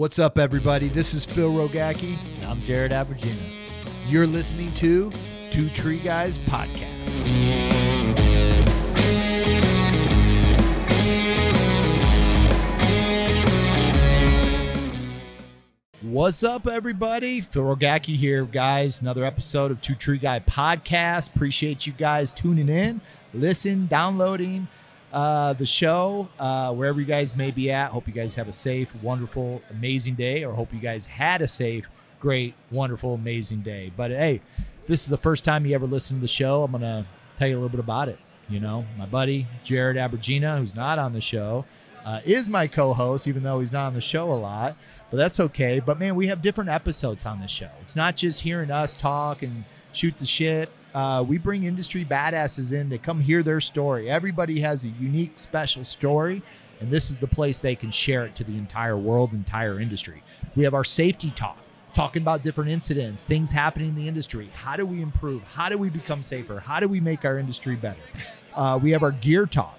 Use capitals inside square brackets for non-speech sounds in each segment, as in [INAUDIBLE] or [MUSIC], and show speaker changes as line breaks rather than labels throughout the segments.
What's up, everybody? This is Phil Rogacki.
And I'm Jared Abergina.
You're listening to Two Tree Guys Podcast. What's up, everybody? Phil Rogacki here, guys. Another episode of Two Tree Guy Podcast. Appreciate you guys tuning in, listen, downloading uh, the show, uh, wherever you guys may be at. Hope you guys have a safe, wonderful, amazing day, or hope you guys had a safe, great, wonderful, amazing day. But hey, this is the first time you ever listen to the show, I'm going to tell you a little bit about it. You know, my buddy Jared Abergina, who's not on the show, uh, is my co-host, even though he's not on the show a lot. But that's okay. But man, we have different episodes on the show. It's not just hearing us talk and shoot the shit. Uh, we bring industry badasses in to come hear their story. Everybody has a unique, special story, and this is the place they can share it to the entire world, entire industry. We have our safety talk, talking about different incidents, things happening in the industry. How do we improve? How do we become safer? How do we make our industry better? Uh, we have our gear talk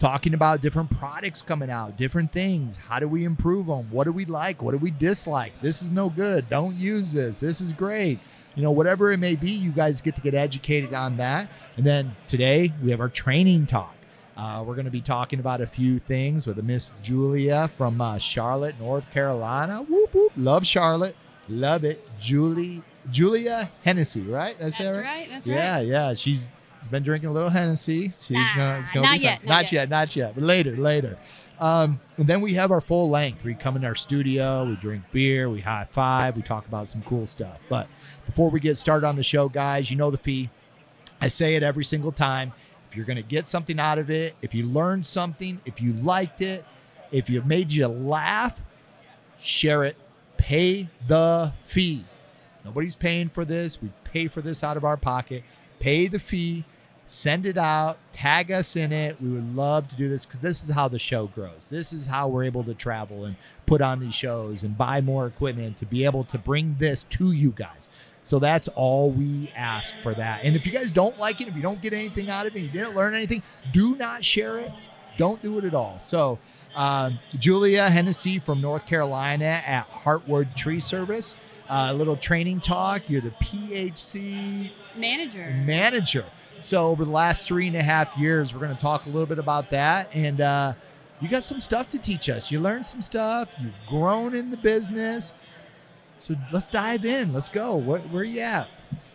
talking about different products coming out, different things. How do we improve them? What do we like? What do we dislike? This is no good. Don't use this. This is great. You know, whatever it may be, you guys get to get educated on that. And then today we have our training talk. Uh, we're going to be talking about a few things with a Miss Julia from uh, Charlotte, North Carolina. Whoop whoop, love Charlotte, love it. Julie, Julia Hennessy, right?
That's,
that
right. That's
yeah,
right.
yeah. yeah. She's been drinking a little Hennessy. She's
Nah,
gonna, it's gonna
not
be
yet,
fun.
not
not yet, not yet, but later, later. Um, and then we have our full length. We come in our studio, we drink beer, we high five, we talk about some cool stuff. But before we get started on the show, guys, you know the fee. I say it every single time. If you're gonna get something out of it, if you learned something, if you liked it, if it made you laugh, share it. Pay the fee. Nobody's paying for this. We pay for this out of our pocket. Pay the fee, send it out, tag us in it. We would love to do this because this is how the show grows. This is how we're able to travel and put on these shows and buy more equipment to be able to bring this to you guys. So that's all we ask for that. And if you guys don't like it, if you don't get anything out of it, you didn't learn anything, do not share it. Don't do it at all. So, uh, Julia Hennessy from North Carolina at Heartwood Tree Service. Uh, a little training talk. You're the PHC
Manager.
manager. So over the last three and a half years, we're going to talk a little bit about that. And uh, you got some stuff to teach us. You learned some stuff. You've grown in the business. So let's dive in. Let's go. Where, where are you at?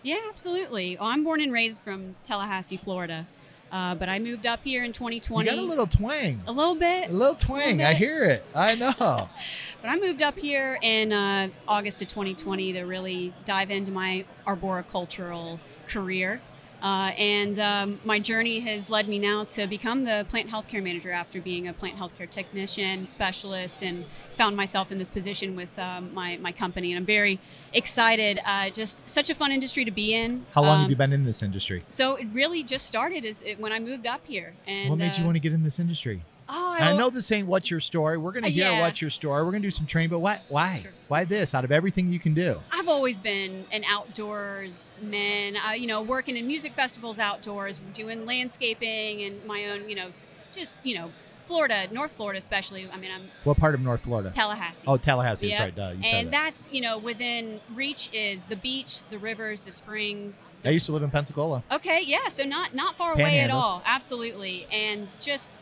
yeah, absolutely. Oh, I'm born and raised from Tallahassee, Florida, uh, but I moved up here in 2020.
You got a little twang.
A little bit.
A little twang. I hear it. I know. [LAUGHS]
But I moved up here in uh, August of 2020 to really dive into my arboricultural career. Uh, and um, my journey has led me now to become the plant healthcare manager after being a plant healthcare technician specialist and found myself in this position with um, my, my company. And I'm very excited. Uh, just such a fun industry to be in.
How long
Um,
have you been in this industry?
So it really just started as it, when I moved up here. And
what made you
uh,
want to get in this industry?
Oh,
I know this ain't what's your story. We're gonna
Uh,
hear
yeah.
what's your story. We're gonna do some training, but why? Why?
Sure.
Why this? Out of everything you can do,
I've always been an outdoors man. Uh, you know, working in music festivals outdoors, doing landscaping and my own, you know, just you know, Florida, North Florida especially. I mean, I'm
what part of North Florida?
Tallahassee.
Oh, Tallahassee.
Yeah.
That's right. Duh, said
and
that.
that's you know within reach is the beach, the rivers, the springs.
I used to live in Pensacola.
Okay, yeah, so not not far away at all. Absolutely, and just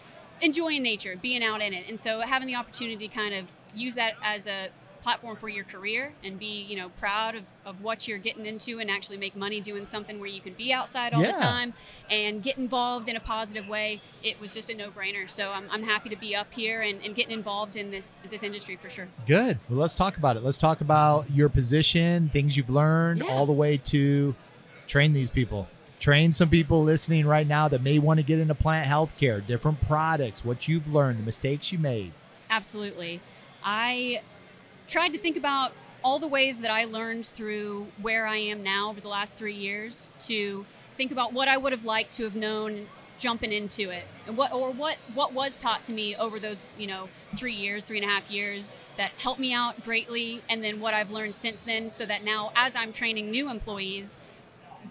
enjoying nature, being out in it, and so having the opportunity to kind of use that as a platform for your career and be you know proud of, of what you're getting into and actually make money doing something where you can be outside all
Yeah.
the time and get involved in a positive way it was just a no-brainer so i'm, I'm happy to be up here and, and getting involved in this this industry for sure
Good. Well, let's talk about it. Let's talk about your position, things you've learned,
Yeah.
all the way to train these people. Train some people listening right now that may want to get into plant healthcare, different products, what you've learned, the mistakes you made.
Absolutely. I tried to think about all the ways that I learned through where I am now over the last three years to think about what I would have liked to have known jumping into it and what or what what was taught to me over those you know three years three and a half years that helped me out greatly and then what i've learned since then so that now as i'm training new employees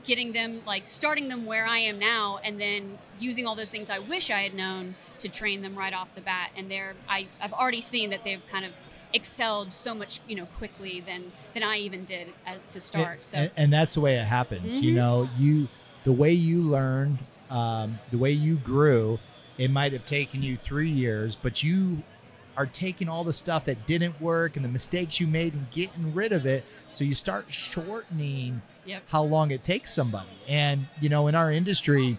getting them like starting them where I am now and then using all those things I wish I had known to train them right off the bat and they're I, I've already seen that they've kind of excelled so much you know quickly than than I even did at, to start.
And,
so
and, and that's the way it happens. You
Mhm.
know, you the way you learned, um, the way you grew, it might have taken you three years, but you are taking all the stuff that didn't work and the mistakes you made and getting rid of it. So you start shortening
Yep.
how long it takes somebody. And you know, in our industry,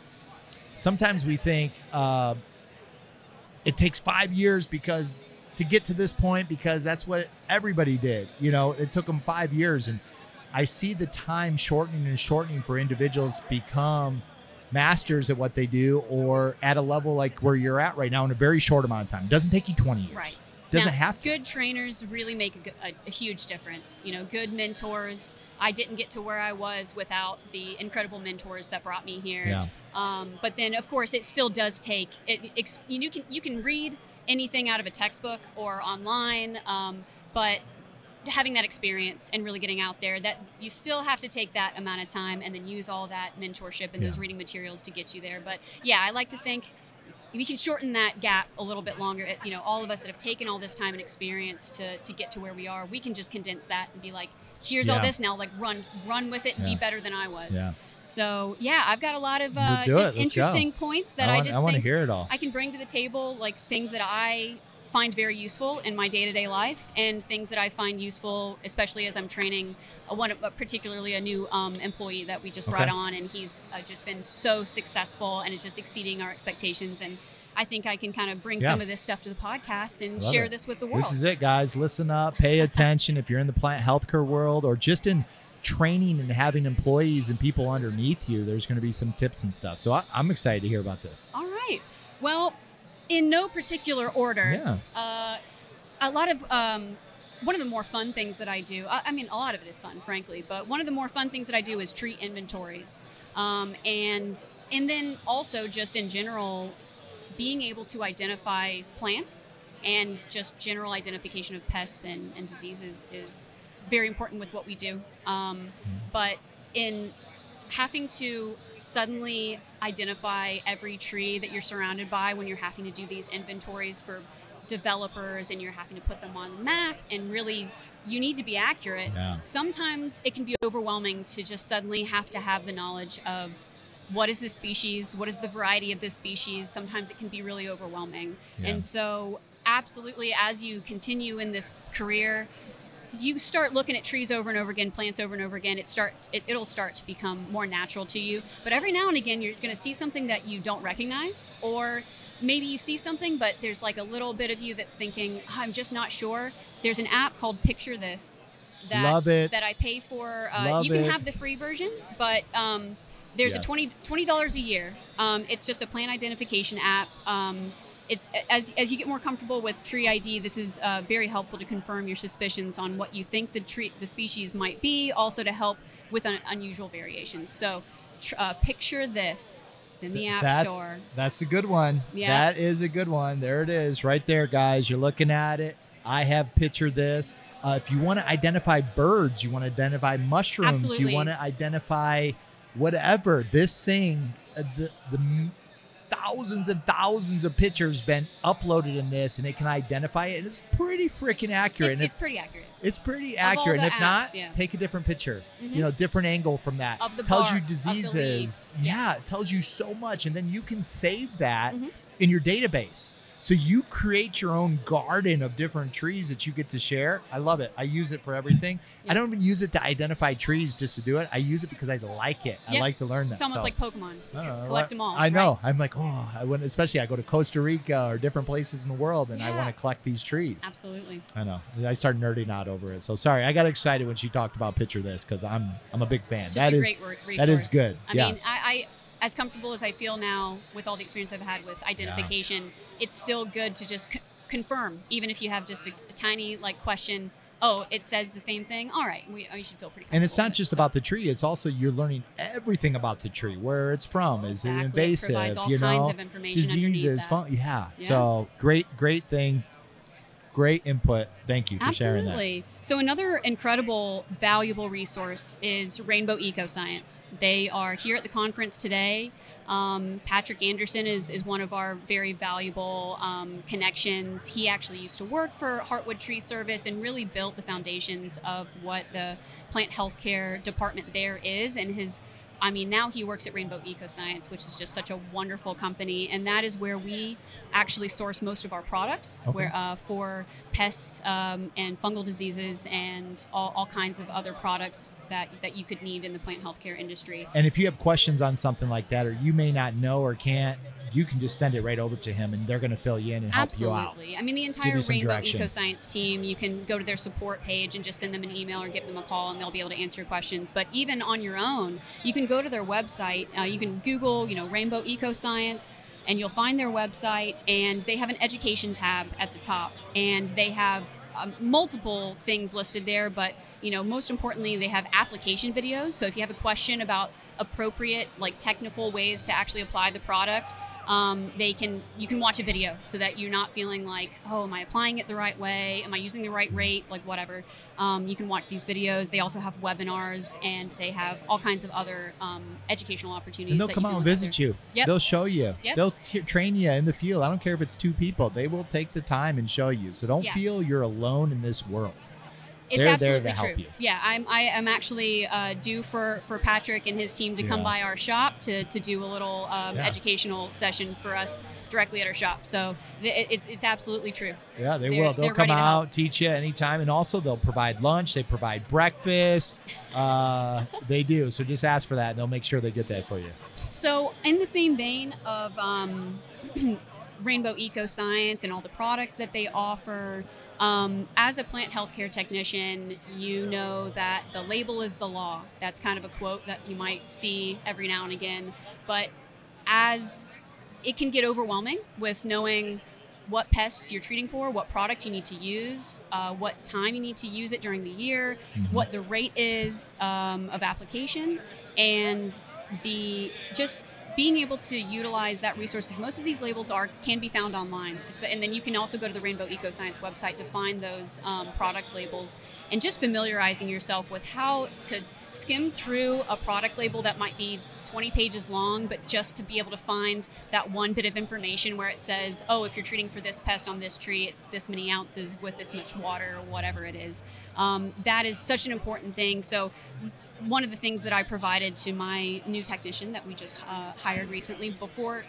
sometimes we think uh, it takes five years because to get to this point because that's what everybody did. You know, it took them five years, and I see the time shortening and shortening for individuals become masters at what they do or at a level like where you're at right now in a very short amount of time. It doesn't take you 20 years.
Right.
Doesn't
Now,
have to.
Good trainers really make a, a, a huge difference. You know, good mentors. I didn't get to where I was without the incredible mentors that brought me here.
Yeah.
Um, but then, of course, it still does take. It, ex- you can you can read anything out of a textbook or online, um, but having that experience and really getting out there, that you still have to take that amount of time and then use all that mentorship and those reading materials to get you there. But yeah, I like to think we can shorten that gap a little bit longer. You know, all of us that have taken all this time and experience to to get to where we are, we can just condense that and be like, here's all this now. Like run run with it and
Yeah.
be better than I was.
Yeah.
So yeah, I've got a lot of uh, just.
Let's go.
interesting points that
I
I, just
I want to
think
hear it all.
I can bring to the table, like things that I find very useful in my day-to-day life, and things that I find useful, especially as I'm training a one, particularly a new um, employee that we just brought on, and he's uh, just been so successful and is just exceeding our expectations. And I think I can kind of bring
Yeah.
some of this stuff to the podcast and share
it.
this with the world.
This is it, guys. Listen up, pay attention. if you're in the plant healthcare world or just in training and having employees and people underneath you, there's going to be some tips and stuff. So I, I'm excited to hear about this.
All right. Well, in no particular order.
Yeah.
Uh, a lot of um, one of the more fun things that I do. I, I mean, a lot of it is fun, frankly. But one of the more fun things that I do is tree inventories, um, and and then also just in general, being able to identify plants and just general identification of pests and, and diseases is very important with what we do. Um, but in having to suddenly identify every tree that you're surrounded by when you're having to do these inventories for developers and you're having to put them on the map and really you need to be accurate
Yeah.
sometimes it can be overwhelming to just suddenly have to have the knowledge of what is this species what is the variety of this species sometimes it can be really overwhelming
Yeah.
and so absolutely as you continue in this career you start looking at trees over and over again, plants over and over again. It starts, it, it'll start to become more natural to you. But every now and again, you're going to see something that you don't recognize, or maybe you see something, but there's like a little bit of you that's thinking, I'm just not sure. There's an app called Picture This that
Love it.
that I pay for. Uh, you can
it.
have the free version, but um, there's
Yes.
a 20 dollars a year. Um, it's just a plant identification app. Um, it's as, as you get more comfortable with tree ID. This is uh, very helpful to confirm your suspicions on what you think the tree the species might be. Also to help with un- unusual variations. So, tr- uh, picture this. It's in the app
that's,
store.
That's a good one.
Yeah.
That is a good one. There it is, right there, guys. You're looking at it. I have pictured this. Uh, if you want to identify birds, you want to identify mushrooms,
Absolutely.
you want to identify whatever. This thing, uh, the the thousands and thousands of pictures been uploaded in this, and it can identify it. And it's pretty freaking accurate.
It's, it's pretty accurate.
It's pretty accurate. and if not,
yeah.
take a different picture.
Mhm.
You know, different angle from that.
Of the
tells you
of the
diseases. Yeah, it tells you so much. And then you can save that
Mhm.
in your database. So you create your own garden of different trees that you get to share. I love it. I use it for everything. I don't even use it to identify trees just to do it. I use it because I like it. I like to learn that.
It's almost
So,
like Pokemon.
Know,
oh,
Collect
them all.
I know.
right?
I'm like, oh, I went, especially I go to Costa Rica or different places in the world and I want to collect these trees.
Absolutely.
I know. I started nerding out over it. So sorry, I got excited when she talked about picture this because I'm I'm a big fan.
Just
that
a
is
great wor- resource.
that is good.
I
Yes.
mean, I, I as comfortable as I feel now with all the experience I've had with identification, it's still good to just c- confirm, even if you have just a, a tiny like question. Oh, it says the same thing. All right, we oh, you should feel pretty.
and it's not
it.
just
So,
about the tree. It's also you're learning everything about the tree, where it's from, is
exactly,
it
it
invasive,
all
you
kinds
know,
of information
diseases, fun, yeah.
Yeah.
So great, great thing. Great input. Thank you for sharing that.
Absolutely. So another incredible, valuable resource is Rainbow Ecoscience. They are here at the conference today. Um, Patrick Anderson is, is one of our very valuable um, connections. He actually used to work for Heartwood Tree Service and really built the foundations of what the plant healthcare department there is, and his I mean, now he works at Rainbow Ecoscience, which is just such a wonderful company, and that is where we actually source most of our products,
Okay.
where uh, for pests um, and fungal diseases and all, all kinds of other products that that you could need in the plant healthcare industry.
And if you have questions on something like that, or you may not know or can't, you can just send it right over to him, and they're going to fill you in and help you out.
Absolutely. I mean, the entire Rainbow
direction.
Ecoscience team, you can go to their support page and just send them an email or give them a call, and they'll be able to answer your questions. But even on your own, you can go to their website. Uh, you can Google, you know, Rainbow Ecoscience, and you'll find their website, and they have an education tab at the top, and they have um, multiple things listed there. But you know, most importantly, they have application videos. So if you have a question about appropriate, like technical ways to actually apply the product, um, they can you can watch a video so that you're not feeling like oh am i applying it the right way am i using the right rate like whatever um, you can watch these videos they also have webinars and they have all kinds of other um, educational opportunities
And they'll come out and visit you.
Yep.
They'll show you.
Yep.
They'll t- train you in the field. I don't care if it's two people. They will take the time and show you. So don't
Yeah.
feel you're alone in this world.
It's
They're there
absolutely true
you.
yeah i'm i am actually uh, due for for patrick and his team to come by our shop to to do a little um,
Yeah.
educational session for us directly at our shop so th- it's it's absolutely true
Yeah, they
They're-
will. They'll come out, teach you anytime, and also they'll provide lunch. They provide breakfast. Uh, [LAUGHS] they do. So just ask for that, and they'll make sure they get that for you.
So, in the same vein of um, [CLEARS THROAT] Rainbow Eco Science and all the products that they offer, um, as a plant healthcare technician, you know that the label is the law. That's kind of a quote that you might see every now and again. But as it can get overwhelming with knowing what pests you're treating for, what product you need to use, uh, what time you need to use it during the year,
Mhm.
what the rate is um, of application, and the just being able to utilize that resource because most of these labels are can be found online and then you can also go to the rainbow ecoscience website to find those um, product labels and just familiarizing yourself with how to skim through a product label that might be 20 pages long but just to be able to find that one bit of information where it says oh if you're treating for this pest on this tree it's this many ounces with this much water or whatever it is. Um, that is such an important thing. So one of the things that I provided to my new technician that we just uh, hired recently before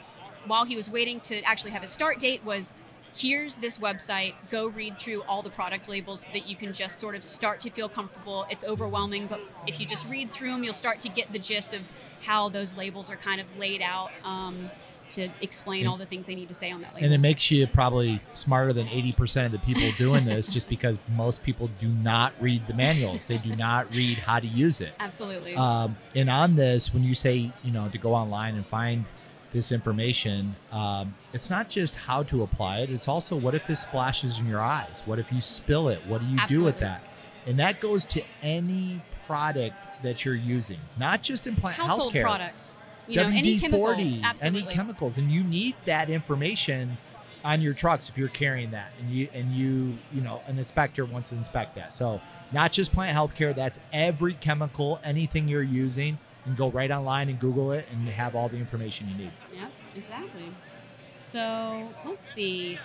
while he was waiting to actually have his start date was here's this website. Go read through all the product labels so that you can just sort of start to feel comfortable. It's overwhelming but if you just read through them you'll start to get the gist of how those labels are kind of laid out. Um, to explain all the things they need to say on that label
And it makes you probably smarter than 80% of the people doing this just because most people do not read the manuals. They do not read how to use it.
absolutely
Um, and on this, when you say, you know, to go online and find this information, um, it's not just how to apply it, it's also what if this splashes in your eyes? What if you spill it? What do you do with that? And that goes to any product that you're using, not just in plant
household
healthcare.
products you know any
WD
chemical
any chemicals, and you need that information on your trucks if you're carrying that, and you and you you know an inspector wants to inspect that. So not just plant health care, that's every chemical, anything you're using, and go right online and Google it and have all the information you need.
Yeah, exactly. So let's see.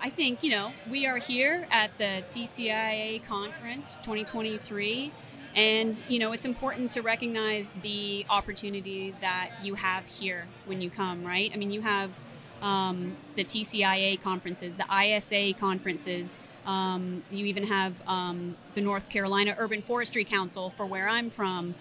I think, you know, we are here at the TCIA conference 2023. And, you know, it's important to recognize the opportunity that you have here when you come, right? I mean, you have um, the TCIA conferences, the ISA conferences. Um, you even have um, the North Carolina Urban Forestry Council for where I'm from.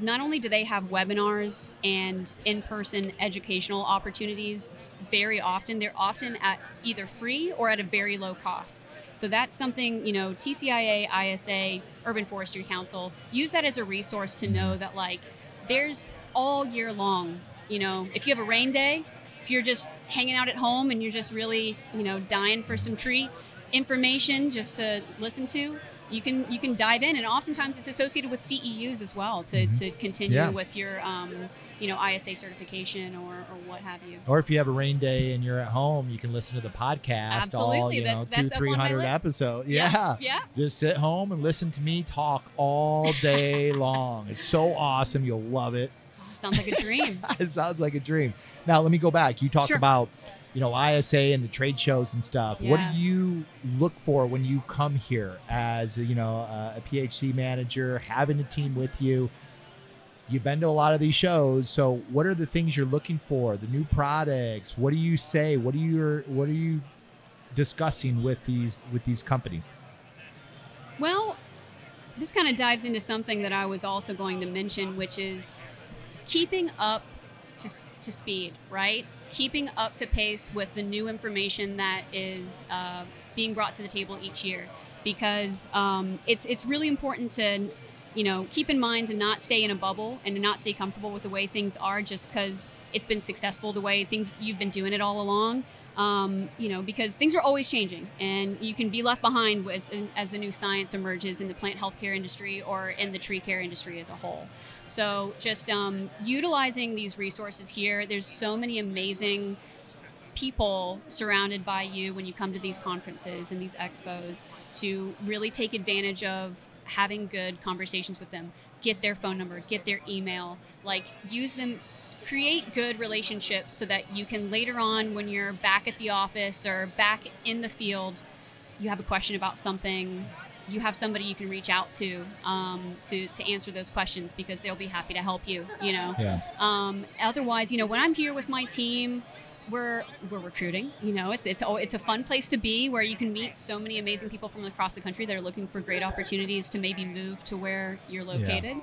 Not only do they have webinars and in-person educational opportunities very often they're often at either free or at a very low cost. So that's something you know tcia isa urban forestry council use that as a resource to know that like there's all year long you know if you have a rain day if you're just hanging out at home and you're just really you know dying for some tree information just to listen to you can you can dive in, and oftentimes it's associated with CEUs as well to,
Mhm.
to continue
Yeah.
with your um, you know ISA certification or, or what have you.
Or if you have a rain day and you're at home, you can listen to the podcast. All
Absolutely.
you know,
That's-
two,
that's up
three hundred episodes. Yeah.
yeah.
Just sit home and listen to me talk all day [LAUGHS] long. It's so awesome. You'll love it.
Oh, sounds like a dream. [LAUGHS]
it sounds like a dream. Now let me go back. You talk
Sure.
about, you know, ISA and the trade shows and stuff. What do you look for when you come here as you know uh, a PHC manager, having a team with you? You've been to a lot of these shows, so what are the things you're looking for? The new products. What do you say? What are you What are you discussing with these with these companies?
Well, this kind of dives into something that I was also going to mention, which is keeping up to, to speed, right? Keeping up to pace with the new information that is uh, being brought to the table each year, because um, it's it's really important to, you know, keep in mind to not stay in a bubble and to not stay comfortable with the way things are, just because it's been successful the way things you've been doing it all along um, you know, because things are always changing, and you can be left behind as, as the new science emerges in the plant healthcare industry or in the tree care industry as a whole. So, just um, utilizing these resources here. There's so many amazing people surrounded by you when you come to these conferences and these expos to really take advantage of having good conversations with them. Get their phone number, get their email, like use them create good relationships so that you can later on when you're back at the office or back in the field you have a question about something you have somebody you can reach out to um, to to answer those questions because they'll be happy to help you you know?
Yeah.
um, otherwise you know when i'm here with my team we're we're recruiting you know? It's it's it's a fun place to be where you can meet so many amazing people from across the country that are looking for great opportunities to maybe move to where you're located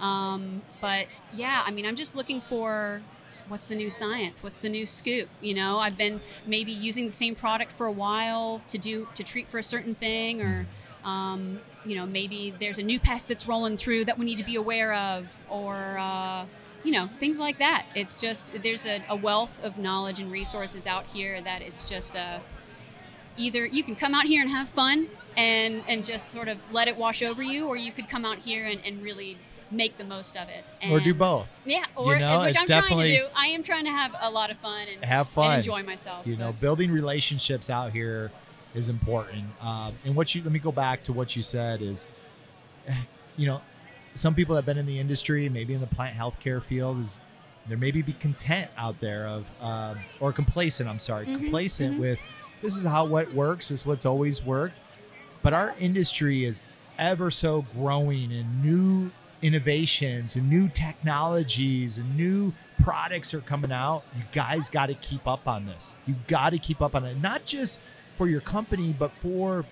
um, but yeah i mean i'm just looking for what's the new science what's the new scoop you know? I've been maybe using the same product for a while to do to treat for a certain thing or um, you know maybe there's a new pest that's rolling through that we need to be aware of or uh, you know things like that. It's just there's a, a wealth of knowledge and resources out here that it's just uh, either you can come out here and have fun and and just sort of let it wash over you or you could come out here and, and really make the most of it and,
Or do both.
yeah or
know,
which i'm trying to do i am trying to have a lot of fun and,
Have fun, and
enjoy myself
you know building relationships out here is important um, and what you let me go back to what you said is [SIGHS] you know some people that have been in the industry maybe in the plant healthcare field is there maybe be content out there of um, or complacent i'm sorry
Mhm,
complacent
mhm.
with this is how what works this is what's always worked but our industry is ever so growing and new innovations and new technologies and new products are coming out you guys got to keep up on this. You got to keep up on it not just for your company but for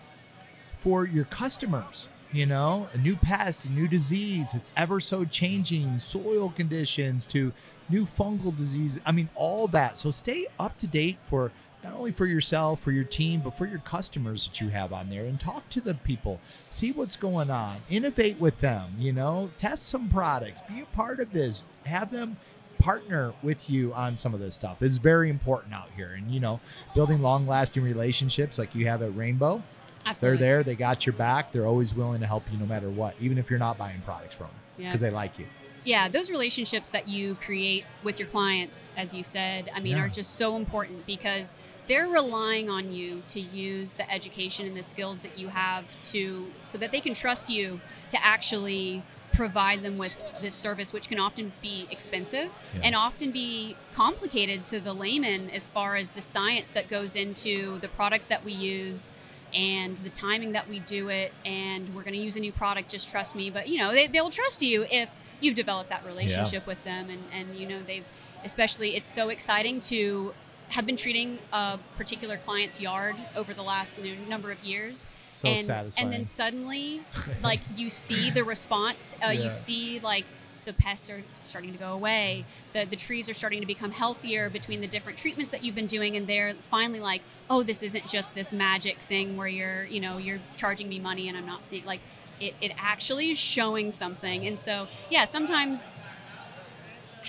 for your customers you know? A new pest a new disease it's ever so changing soil conditions to new fungal disease i mean all that. So stay up to date for not only for yourself for your team but for your customers that you have on there and talk to the people. See what's going on. Innovate with them you know? Test some products. Be a part of this. Have them partner with you on some of this stuff. It's very important out here. And you know building long lasting relationships like you have at rainbow
absolutely.
they're there. They got your back. They're always willing to help you no matter what even if you're not buying products from them
yeah.
because they like you.
Yeah those relationships that you create with your clients as you said i mean
Yeah.
are just so important because they're relying on you to use the education and the skills that you have to so that they can trust you to actually provide them with this service which can often be expensive
Yeah.
and often be complicated to the layman as far as the science that goes into the products that we use and the timing that we do it and we're going to use a new product just trust me but you know they, they'll trust you if you've developed that relationship with them and, and you know they've especially it's so exciting to have been treating a particular client's yard over the last you know, number of years.
So
and,
satisfying
and then suddenly [LAUGHS] like you see the response uh,
Yeah.
you see like the pests are starting to go away. The, the trees are starting to become healthier between the different treatments that you've been doing and they're finally like oh this isn't just this magic thing where you're you know you're charging me money and i'm not seeing like it, it actually is showing something. And so yeah sometimes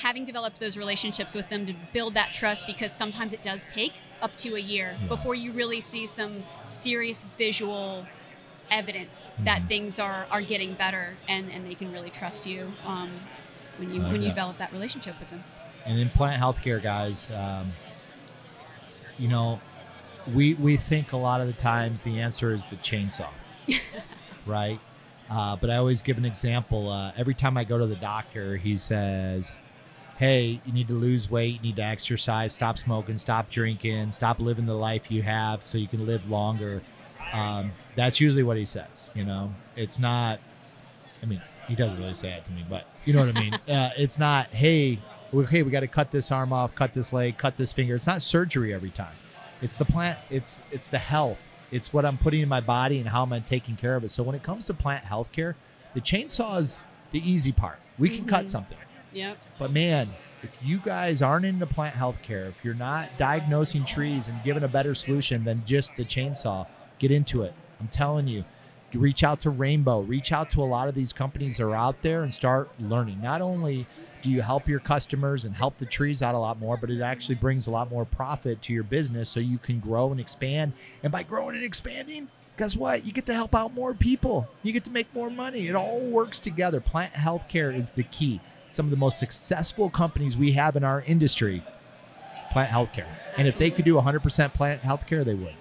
having developed those relationships with them to build that trust because sometimes it does take up to a year
Yeah.
before you really see some serious visual evidence that
Mhm.
things are are getting better and and they can really trust you um, when you
like
when you
that.
develop that relationship with them.
And in plant healthcare, guys, um, you know, we we think a lot of the times the answer is the chainsaw, [LAUGHS] right? Uh, but I always give an example. Uh, every time I go to the doctor, he says, "Hey, you need to lose weight. You need to exercise. Stop smoking. Stop drinking. Stop living the life you have so you can live longer." Um, that's usually what he says. You know, it's not. I mean, he doesn't really say that to me, but you know what I mean. [LAUGHS] uh, it's not, hey, okay, we got to cut this arm off, cut this leg, cut this finger. It's not surgery every time. It's the plant. It's it's the health. It's what I'm putting in my body and how I'm taking care of it. So when it comes to plant healthcare, the chainsaw is the easy part. We can cut
Mhm.
something,
Yep.
but man, if you guys aren't into plant healthcare, if you're not diagnosing trees and giving a better solution than just the chainsaw, get into it. I'm telling you, reach out to Rainbow, reach out to a lot of these companies that are out there and start learning. Not only do you help your customers and help the trees out a lot more, but it actually brings a lot more profit to your business so you can grow and expand. And by growing and expanding, guess what? You get to help out more people. You get to make more money. It all works together. Plant healthcare is the key. Some of the most successful companies we have in our industry, plant healthcare. And if they could do 100% plant healthcare, they would.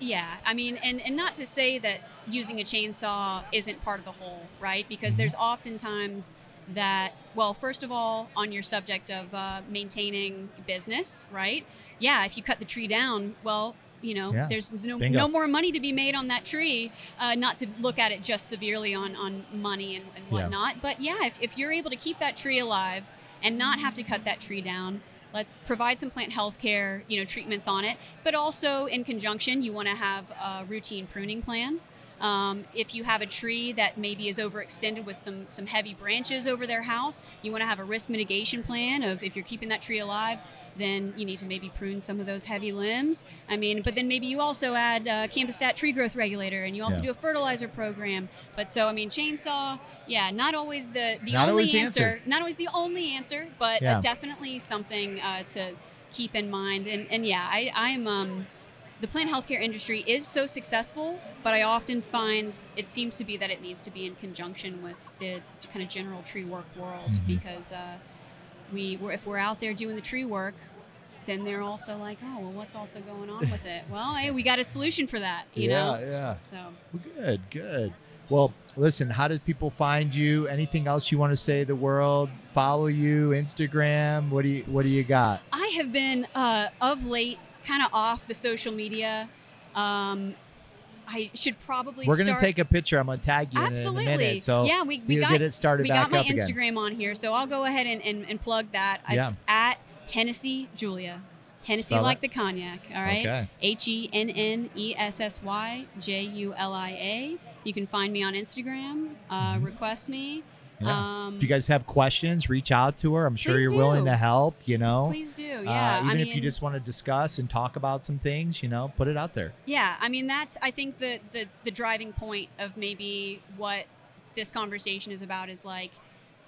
Yeah, I mean, and, and not to say that using a chainsaw isn't part of the whole, right? Because
Mhm.
there's oftentimes that, well, first of all, on your subject of uh, maintaining business, right? Yeah, if you cut the tree down, well, you know,
Yeah.
there's no,
Bingo.
no more money to be made on that tree. Uh, not to look at it just severely on, on money and, and
Yeah.
whatnot. But yeah, if, if you're able to keep that tree alive and not have to cut that tree down, let's provide some plant health care, you know, treatments on it. But also in conjunction, you want to have a routine pruning plan. Um, if you have a tree that maybe is overextended with some some heavy branches over their house, you want to have a risk mitigation plan of if you're keeping that tree alive, then you need to maybe prune some of those heavy limbs. I mean, but then maybe you also add uh, Cambistat tree growth regulator, and you also
Yeah.
do a fertilizer program. But so I mean, chainsaw, yeah, not always the the
Not
only
the
answer,
answer.
not always the only answer, but
Yeah.
uh, definitely something uh, to keep in mind. And and yeah, I I'm um the plant healthcare industry is so successful, but I often find it seems to be that it needs to be in conjunction with the kind of general tree work world
Mhm.
because uh, we we're, if we're out there doing the tree work, then they're also like, oh well, what's also going on with it? well, hey, we got a solution for that, you know.
yeah. Yeah.
So
Well, good, good. Well, listen, how did people find you? Anything else you want to say to the world? Follow you, Instagram. What do you what do you got?
I have been uh, of late kind of off the social media. Um, I should probably
We're gonna
start-
take a picture. I'm gonna tag you
absolutely.
in a minute. So
yeah, we, we got
get it started
we got my
up again.
Instagram on here, so I'll go ahead and, and, and plug that. It's
Yeah.
at Hennessy Julia. Hennessy
Spell
like the cognac, All right. H e n n e s s y j u l i a. You can find me on Instagram, uh,
Mhm.
request me.
Yeah.
Um,
if you guys have questions, reach out to her. I'm sure you're willing to help. You know,
please do.
Uh,
Yeah.
even
I
if you just want to discuss and talk about some things, you know, put it out there.
Yeah, I mean that's I think the the the driving point of maybe what this conversation is about is like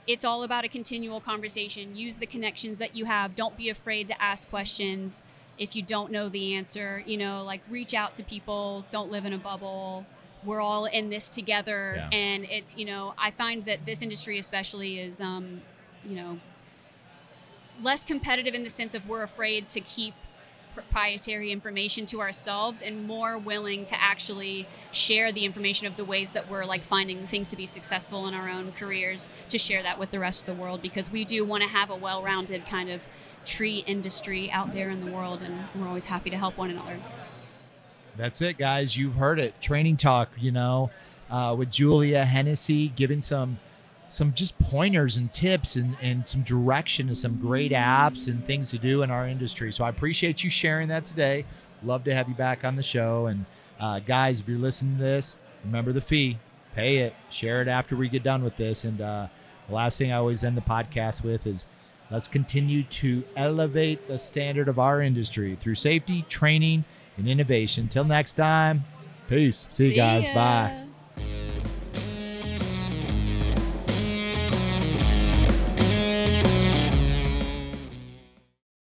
it's all about a continual conversation. Use the connections that you have. Don't be afraid to ask questions if you don't know the answer. You know, like reach out to people. Don't live in a bubble. We're all in this together,
Yeah.
and it's you know I find that this industry especially is um, you know less competitive in the sense of we're afraid to keep proprietary information to ourselves and more willing to actually share the information of the ways that we're like finding things to be successful in our own careers to share that with the rest of the world because we do want to have a well-rounded kind of tree industry out there in the world and we're always happy to help one another
That's it, guys. You've heard it. Training talk, you know, uh, with Julia Hennessy giving some some just pointers and tips and, and some direction to some great apps and things to do in our industry. So I appreciate you sharing that today. Love to have you back on the show. And uh, guys, if you're listening to this, remember the fee. Pay it. Share it after we get done with this. And uh, the last thing I always end the podcast with is let's continue to elevate the standard of our industry through safety, training, and innovation. Till next time, peace. See, you guys.
ya.
Bye.